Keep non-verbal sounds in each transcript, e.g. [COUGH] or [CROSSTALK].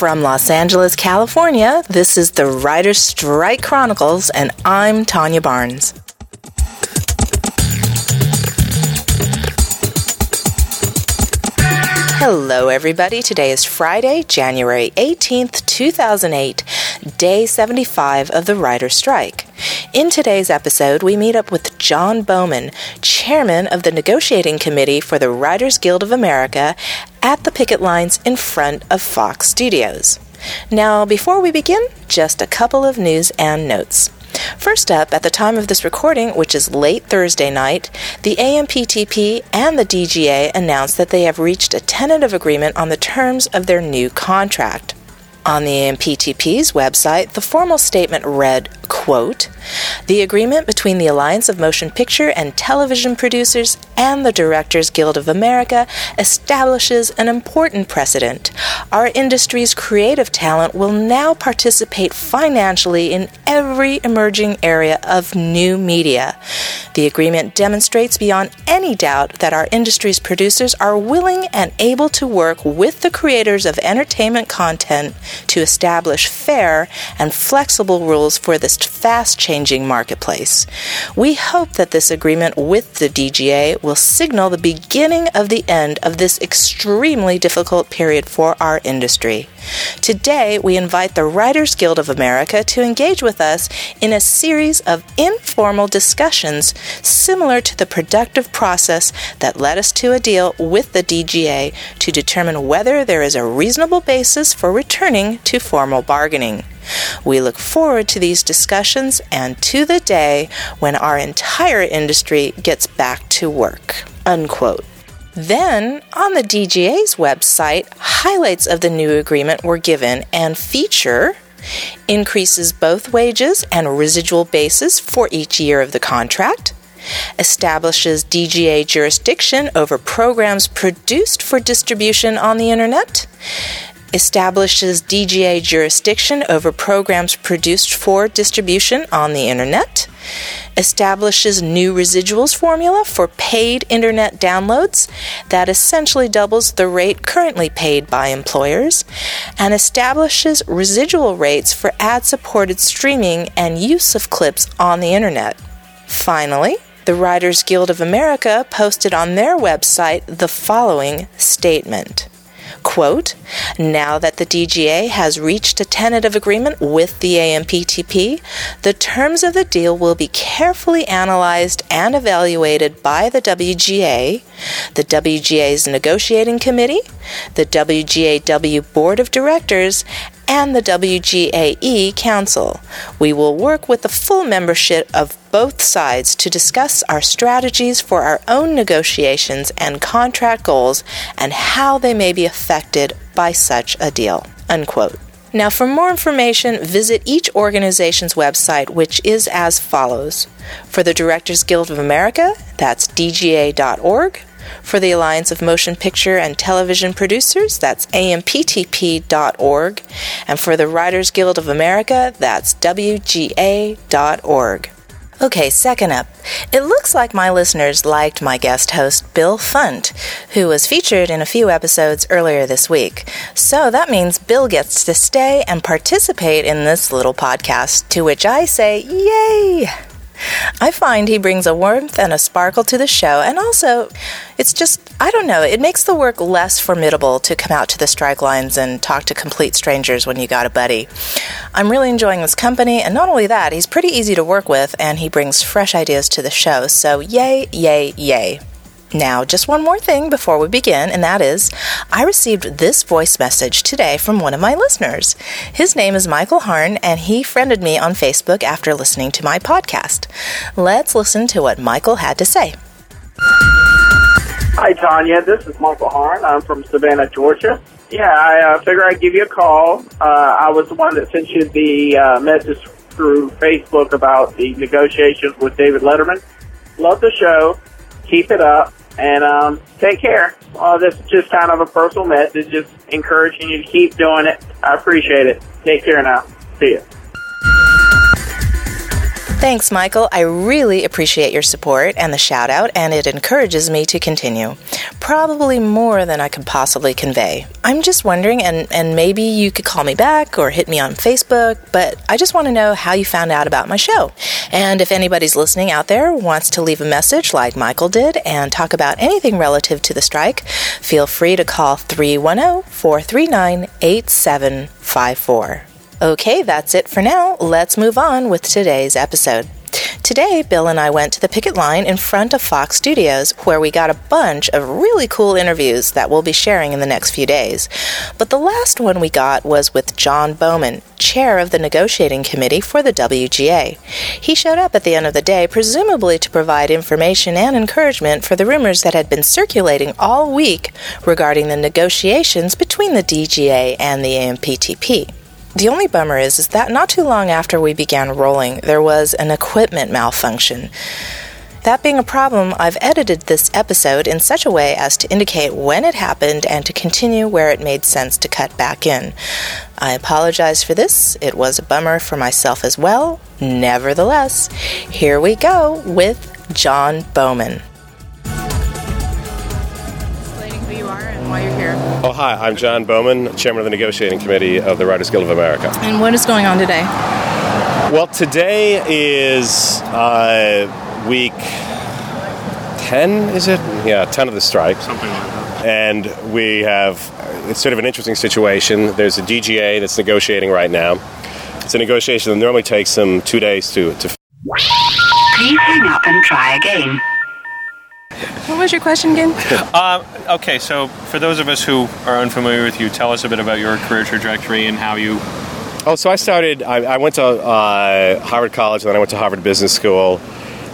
From Los Angeles, California, this is the Writers Strike Chronicles, and I'm Tanya Barnes. Hello, everybody. Today is Friday, January 18th, 2008, day 75 of the Writer's Strike. In today's episode, we meet up with John Bowman, chairman of the negotiating committee for the Writers Guild of America, at the picket lines in front of Fox Studios. Now, before we begin, just a couple of news and notes. First up, at the time of this recording, which is late Thursday night, the AMPTP and the DGA announced that they have reached a tentative agreement on the terms of their new contract. On the AMPTP's website, the formal statement read, quote, The agreement between the Alliance of Motion Picture and Television Producers and the Directors Guild of America establishes an important precedent. Our industry's creative talent will now participate financially in every emerging area of new media. The agreement demonstrates beyond any doubt that our industry's producers are willing and able to work with the creators of entertainment content to establish fair and flexible rules for this fast changing marketplace. We hope that this agreement with the DGA will signal the beginning of the end of this extremely difficult period for our industry. Today, we invite the Writers Guild of America to engage with us in a series of informal discussions similar to the productive process that led us to a deal with the DGA to determine whether there is a reasonable basis for returning to formal bargaining. We look forward to these discussions and to the day when our entire industry gets back to work. Unquote. Then, on the DGA's website, highlights of the new agreement were given and feature increases both wages and residual basis for each year of the contract, establishes DGA jurisdiction over programs produced for distribution on the Internet, establishes DGA jurisdiction over programs produced for distribution on the Internet, establishes new residuals formula for paid Internet downloads that essentially doubles the rate currently paid by employers, and establishes residual rates for ad supported streaming and use of clips on the Internet. Finally, the Writers Guild of America posted on their website the following statement. Quote, now that the DGA has reached a tentative agreement with the AMPTP, the terms of the deal will be carefully analyzed and evaluated by the WGA, the WGA's negotiating committee, the WGAW board of directors, and the WGAE Council. We will work with the full membership of both sides to discuss our strategies for our own negotiations and contract goals and how they may be affected by such a deal. Unquote. Now, for more information, visit each organization's website, which is as follows. For the Directors Guild of America, that's dga.org. For the Alliance of Motion Picture and Television Producers, that's amptp.org. And for the Writers Guild of America, that's wga.org. Okay, second up. It looks like my listeners liked my guest host, Bill Funt, who was featured in a few episodes earlier this week. So that means Bill gets to stay and participate in this little podcast, to which I say, Yay! I find he brings a warmth and a sparkle to the show, and also, it's just, I don't know, it makes the work less formidable to come out to the strike lines and talk to complete strangers when you got a buddy. I'm really enjoying this company, and not only that, he's pretty easy to work with, and he brings fresh ideas to the show, so yay, yay, yay. Now, just one more thing before we begin, and that is I received this voice message today from one of my listeners. His name is Michael Harn, and he friended me on Facebook after listening to my podcast. Let's listen to what Michael had to say. Hi, Tanya. This is Michael Harn. I'm from Savannah, Georgia. Yeah, I uh, figure I'd give you a call. Uh, I was the one that sent you the uh, message through Facebook about the negotiations with David Letterman. Love the show. Keep it up and um, take care. Uh, this is just kind of a personal message, just encouraging you to keep doing it. I appreciate it. Take care now. See you. Thanks, Michael. I really appreciate your support and the shout out, and it encourages me to continue. Probably more than I could possibly convey. I'm just wondering, and, and maybe you could call me back or hit me on Facebook, but I just want to know how you found out about my show. And if anybody's listening out there wants to leave a message like Michael did and talk about anything relative to the strike, feel free to call 310 439 8754. Okay, that's it for now. Let's move on with today's episode. Today, Bill and I went to the picket line in front of Fox Studios, where we got a bunch of really cool interviews that we'll be sharing in the next few days. But the last one we got was with John Bowman, chair of the negotiating committee for the WGA. He showed up at the end of the day, presumably to provide information and encouragement for the rumors that had been circulating all week regarding the negotiations between the DGA and the AMPTP. The only bummer is, is that not too long after we began rolling, there was an equipment malfunction. That being a problem, I've edited this episode in such a way as to indicate when it happened and to continue where it made sense to cut back in. I apologize for this. It was a bummer for myself as well. Nevertheless, here we go with John Bowman. Who you are and why you're here. Oh, hi, I'm John Bowman, Chairman of the Negotiating Committee of the Writers Guild of America. And what is going on today? Well, today is uh, week 10, is it? Yeah, 10 of the strike. Something like that. And we have, it's sort of an interesting situation. There's a DGA that's negotiating right now. It's a negotiation that normally takes them two days to, to Please hang up and try again. What was your question again? [LAUGHS] Uh, okay, so for those of us who are unfamiliar with you, tell us a bit about your career trajectory and how you. Oh, so I started. I, I went to uh, Harvard College, and then I went to Harvard Business School.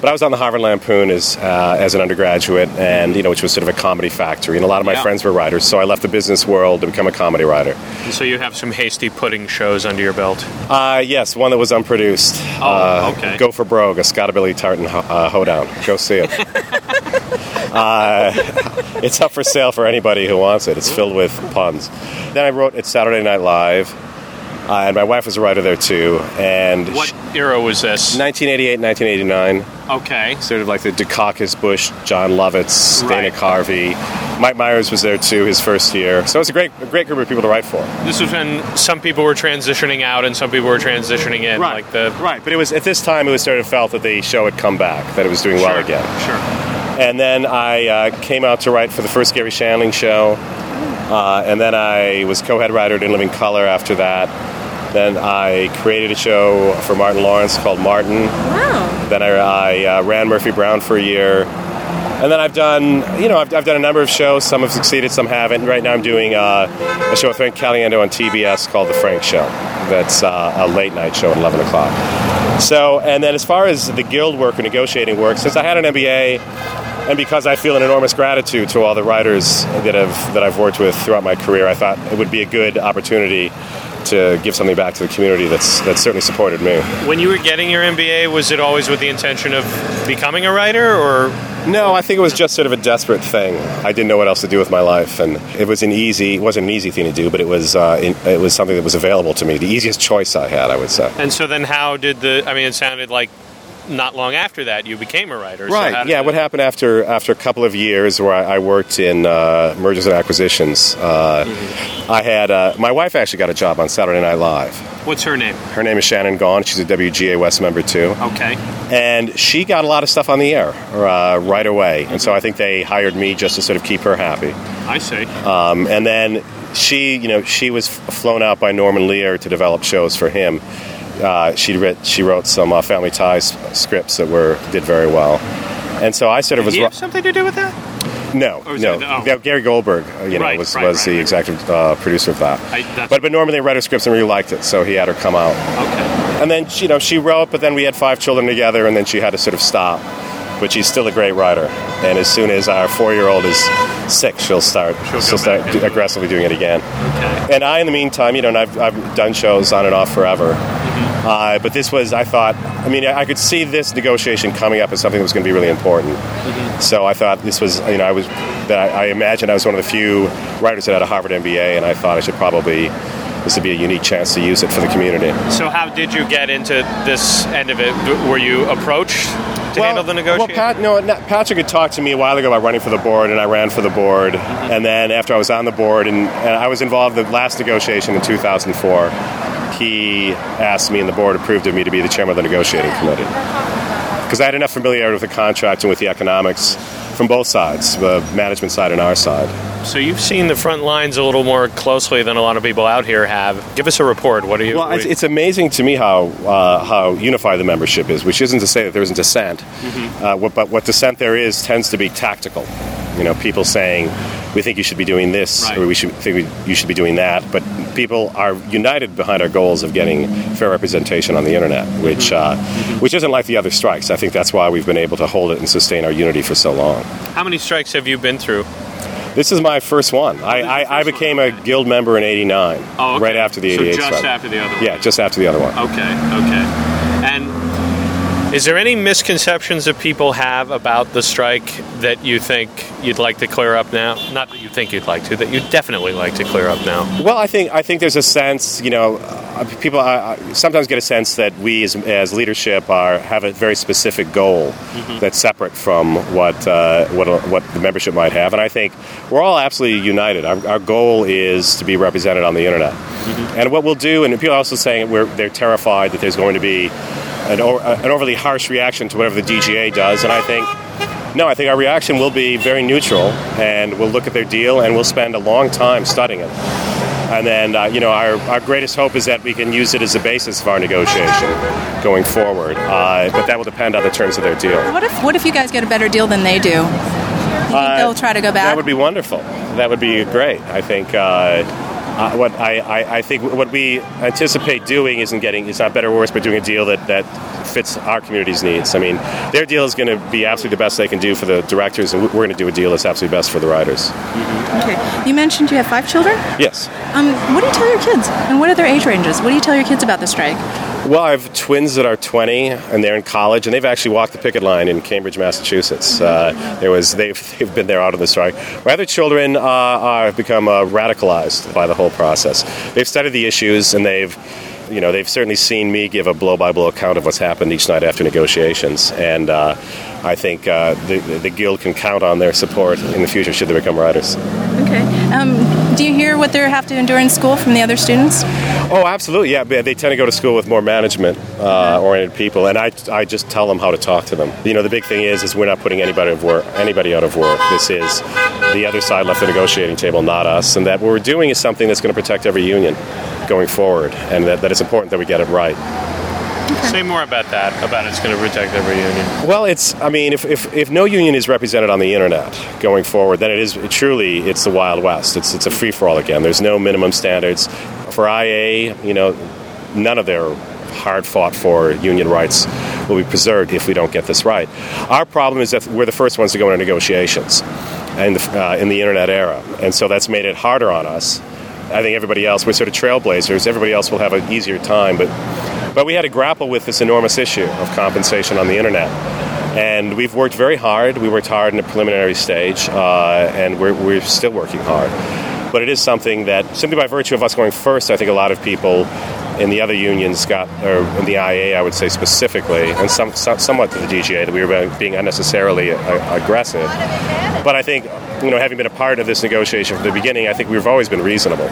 But I was on the Harvard Lampoon as uh, as an undergraduate, and you know, which was sort of a comedy factory. And a lot of my Yeah. friends were writers, so I left the business world to become a comedy writer. And so you have some hasty pudding shows under your belt. Uh, yes, one that was unproduced. Oh, uh, okay. Go for Brogue, a Scottabilly Tartan ho- uh, hoedown. Go see it. [LAUGHS] uh, [LAUGHS] it's up for sale for anybody who wants it. It's filled with puns. Then I wrote at Saturday Night Live, uh, and my wife was a writer there too. And What sh- era was this? 1988, 1989, Okay. sort of like the Dukakis, Bush, Jon Lovitz, Dana Carvey. Mike Myers was there too, his first year. So it was a great, a great group of people to write for. This was when some people were transitioning out and some people were transitioning in. Like the. right, but it was at this time it was sort of felt that the show had come back, that it was doing well Sure, again. Sure. And then I uh, came out to write for the first Garry Shandling show, uh, and then I was co-head writer at In Living Color after that. Then I created a show for Martin Lawrence called Martin. Wow. Then I, I uh, ran Murphy Brown for a year. And then I've done, you know, I've, I've done a number of shows. Some have succeeded, some haven't. Right now I'm doing uh, a show with Frank Caliendo on TBS called The Frank Show. That's uh, a late night show at 11 o'clock. So, and then as far as the guild work or negotiating work, since I had an MBA, and because I feel an enormous gratitude to all the writers that have that I've worked with throughout my career, I thought it would be a good opportunity to give something back to the community that's that's certainly supported me. When you were getting your MBA, was it always with the intention of becoming a writer, or No, I think it was just sort of a desperate thing. I didn't know what else to do with my life, and it was an easy. It wasn't an easy thing to do, but it was uh, it was something that was available to me. The easiest choice I had, I would say. and so then how did the? I mean, it sounded like not long after that you became a writer. Right. did Yeah. What happened after after a couple of years where I, I worked in uh, mergers and acquisitions? Uh, I had uh, my wife actually got a job on Saturday Night Live. What's her name? Her name is Shannon Gaughan. She's a WGA West member too. Okay. and she got a lot of stuff on the air uh, right away. And so I think they hired me just to sort of keep her happy. I see. Um, and then she, you know, she was flown out by Norman Lear to develop shows for him. Uh, she writ, she wrote some uh, Family Ties scripts that were did very well. And so I sort of Did was he have something to do with that? no, Or was no. it- oh. Yeah, Gary Goldberg, uh, you know, Right, was, right, was right, the right. executive uh, producer of that. I- that's- but but Norman they read her scripts and really liked it, so he had her come out. Okay. And then, you know, she wrote, but then we had five children together, and then she had to sort of stop. But she's still a great writer. And as soon as our four-year-old is six, she'll start. She'll She'll, start do- aggressively doing it again. Okay. And I, in the meantime, you know, and I've, I've done shows on and off forever. Mm-hmm. Uh, but this was, I thought, I mean, I could see this negotiation coming up as something that was going to be really important. Mm-hmm. So I thought this was, you know, I was, that I, I imagined I was one of the few writers that had a Harvard MBA, and I thought I should probably this would be a unique chance to use it for the community. So, how did you get into this end of it? Were you approached to handle the negotiation? Well, Pat, no, not- Patrick had talked to me a while ago about running for the board, and I ran for the board. And then after I was on the board, and, and I was involved in the last negotiation in 2004, he asked me, and the board approved of me to be the chairman of the negotiating committee. Because I had enough familiarity with the contract and with the economics from both sides, the management side and our side. So, you've seen the front lines a little more closely than a lot of people out here have. Give us a report. What are you? Well, it's, it's amazing to me how uh, how unified the membership is, which isn't to say that there isn't dissent, uh, what, but what dissent there is tends to be tactical. You know, people saying we think you should be doing this, Right. or we should think we, you should be doing that. But people are united behind our goals of getting fair representation on the internet, which uh, which isn't like the other strikes. I think that's why we've been able to hold it and sustain our unity for so long. how many strikes have you been through? This is my first one. I, I, I became a guild member in '89, Oh, okay. right after the '88 So '88 just strike. after the other one. Yeah, just after the other one. Okay, okay. Is there any misconceptions that people have about the strike that you think you'd like to clear up now? Not that you think you'd like to, that you'd definitely like to clear up now. Well, I think I think there's a sense, you know, uh, people uh, sometimes get a sense that we as, as leadership are have a very specific goal that's separate from what uh, what what the membership might have, and I think we're all absolutely united. Our, our goal is to be represented on the internet, and what we'll do, and people are also saying we're, they're terrified that there's going to be an, o- an overly harsh reaction to whatever the DGA does, and I think. No, I think our reaction will be very neutral, and we'll look at their deal, and we'll spend a long time studying it. And then, uh, you know, our, our greatest hope is that we can use it as a basis of our negotiation going forward. Uh, but that will depend on the terms of their deal. What if what if you guys get a better deal than they do? You think Uh, they'll try to go back? That would be wonderful. That would be great. I think. Uh, what I, I, I think what we anticipate doing isn't getting it's not better or worse, but doing a deal that, that fits our community's needs. I mean, their deal is going to be absolutely the best they can do for the directors, and we're going to do a deal that's absolutely best for the writers. Okay. You mentioned you have five children. Yes. Um, what do you tell your kids? And what are their age ranges? What do you tell your kids about the strike? Well, I have twins that are 20, and they're in college, and they've actually walked the picket line in Cambridge, Massachusetts. Uh, there was they've, they've been there out on the strike. My other children uh, are have become uh, radicalized by the whole process. They've studied the issues, and they've you know they've certainly seen me give a blow by blow account of what's happened each night after negotiations, and uh, I think uh, the, the guild can count on their support in the future should they become writers. Okay. Um, do you hear what they have to endure in school from the other students? Oh, absolutely. Yeah, they tend to go to school with more management uh, oriented people, and I, I just tell them how to talk to them. You know, the big thing is is we're not putting anybody of work anybody out of work. This is the other side left the negotiating table, not us, and that what we're doing is something that's going to protect every union going forward, and that, that it's important that we get it right. Say more about that, about it's going to protect every union. Well, it's. I mean, if, if, if no union is represented on the internet going forward, then it is truly it's the Wild West. It's it's a free for all again. There's no minimum standards for IA. You know, none of their hard fought for union rights will be preserved if we don't get this right. Our problem is that we're the first ones to go into negotiations, and uh, in the internet era, and so that's made it harder on us. I think everybody else, we're sort of trailblazers. Everybody else will have an easier time, but but we had to grapple with this enormous issue of compensation on the internet. And we've worked very hard. We worked hard in the preliminary stage, uh, and we're, we're still working hard. But it is something that, simply by virtue of us going first, I think a lot of people in the other unions got, or in the IA, I would say specifically, and some, some, somewhat to the DGA, that we were being unnecessarily uh, aggressive. But I think, you know, having been a part of this negotiation from the beginning, I think we've always been reasonable.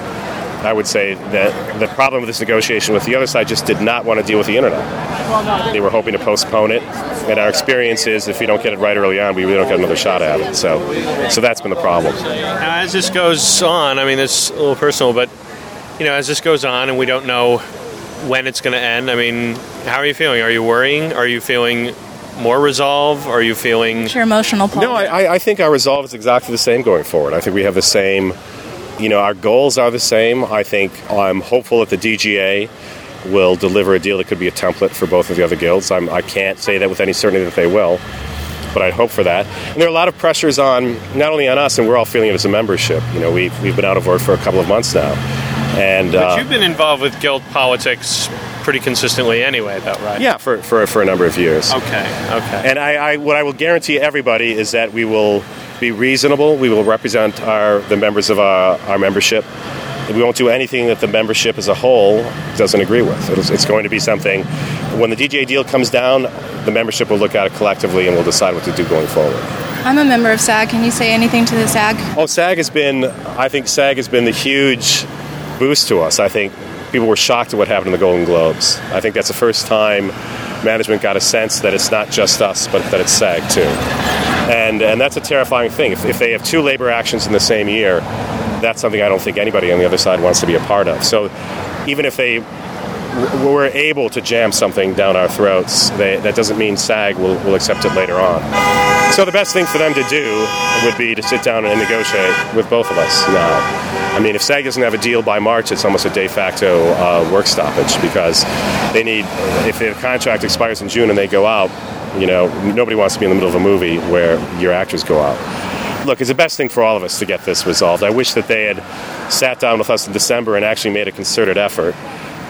I would say that the problem with this negotiation with the other side just did not want to deal with the internet. They were hoping to postpone it, and our experience is if we don't get it right early on, we really don't get another shot at it. So, so that's been the problem. Now, as this goes on, I mean, it's a little personal, but you know, as this goes on, and we don't know when it's going to end. I mean, how are you feeling? Are you worrying? Are you feeling more resolve? Are you feeling? What's your emotional pulse? No, I, I- I think our resolve is exactly the same going forward. I think we have the same, you know, our goals are the same. I think I'm hopeful that the DGA will deliver a deal that could be a template for both of the other guilds. I'm, I can't say that with any certainty that they will, but I hope for that. And there are a lot of pressures on, not only on us, and we're all feeling it as a membership. You know, we've, we've been out of work for a couple of months now. And But uh, you've been involved with guild politics pretty consistently anyway, though, right? yeah, for, for, for a number of years. Okay. Okay. And I, I, what I will guarantee everybody is that we will be reasonable. We will represent our, the members of our, our membership we won't do anything that the membership as a whole doesn't agree with. It's, it's going to be something, when the DJ deal comes down, the membership will look at it collectively and we'll decide what to do going forward. I'm a member of SAG. Can you say anything to the SAG? Oh, SAG has been, I think SAG has been the huge boost to us. I think people were shocked at what happened in the Golden Globes. I think that's the first time management got a sense that it's not just us, but that it's SAG too. And, and that's a terrifying thing. If, if they have two labor actions in the same year, that's something I don't think anybody on the other side wants to be a part of. So even if they were able to jam something down our throats, they, that doesn't mean SAG will, will accept it later on. So the best thing for them to do would be to sit down and negotiate with both of us now. I mean, if SAG doesn't have a deal by March, it's almost a de facto uh, work stoppage because they need, if their contract expires in June and they go out, you know, nobody wants to be in the middle of a movie where your actors go out look, it's the best thing for all of us to get this resolved. I wish that they had sat down with us in December and actually made a concerted effort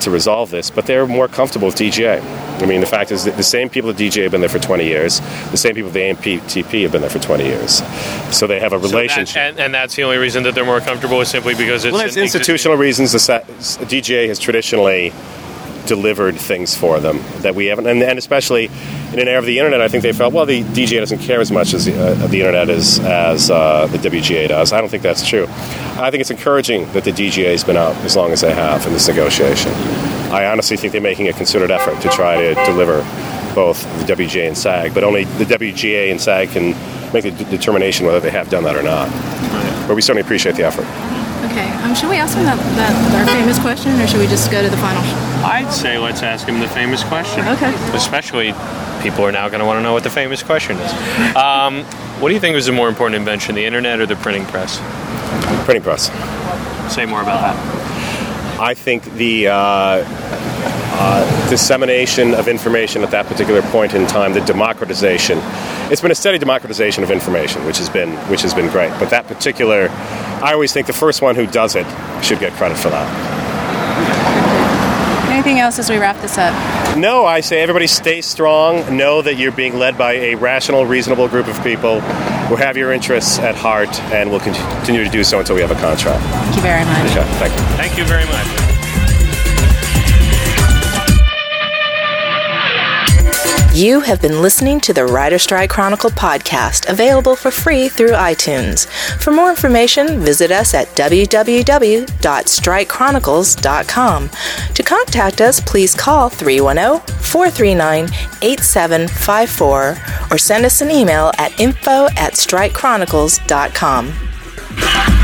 to resolve this, but they're more comfortable with DGA. I mean, the fact is that the same people at DGA have been there for 20 years. The same people at the AMPTP have been there for 20 years. So they have a So that- relationship. and, and that's the only reason that they're more comfortable is simply because it's well, there's an existing- institutional reasons. The sa- DGA has traditionally delivered things for them that we haven't, and, and especially in an era of the internet, I think they felt well, the DGA doesn't care as much as the, uh, the internet is as uh, the WGA does. I don't think that's true. I think it's encouraging that the DGA has been out as long as they have in this negotiation. I honestly think they're making a concerted effort to try to deliver both the WGA and SAG, but only the WGA and SAG can make the d- determination whether they have done that or not. But we certainly appreciate the effort. Okay. Um, should we ask him that, that our famous question, or should we just go to the final? I'd say let's ask him the famous question. Okay. Especially, people are now going to want to know what the famous question is. Um, what do you think was the more important invention, the internet or the printing press? Printing press. Say more about that. I think the uh, uh, dissemination of information at that particular point in time, the democratization, it's been a steady democratization of information, which has been which has been great. But that particular, I always think the first one who does it should get credit for that. Anything else as we wrap this up? No, I say everybody stay strong. Know that you're being led by a rational, reasonable group of people who have your interests at heart and will continue to do so until we have a contract. Thank you very much. Okay, thank you. Thank you very much. You have been listening to the Writer Strike Chronicle podcast, available for free through iTunes. For more information, visit us at www.strikechronicles.com. To contact us, please call 310 439 8754 or send us an email at info at strikechronicles.com.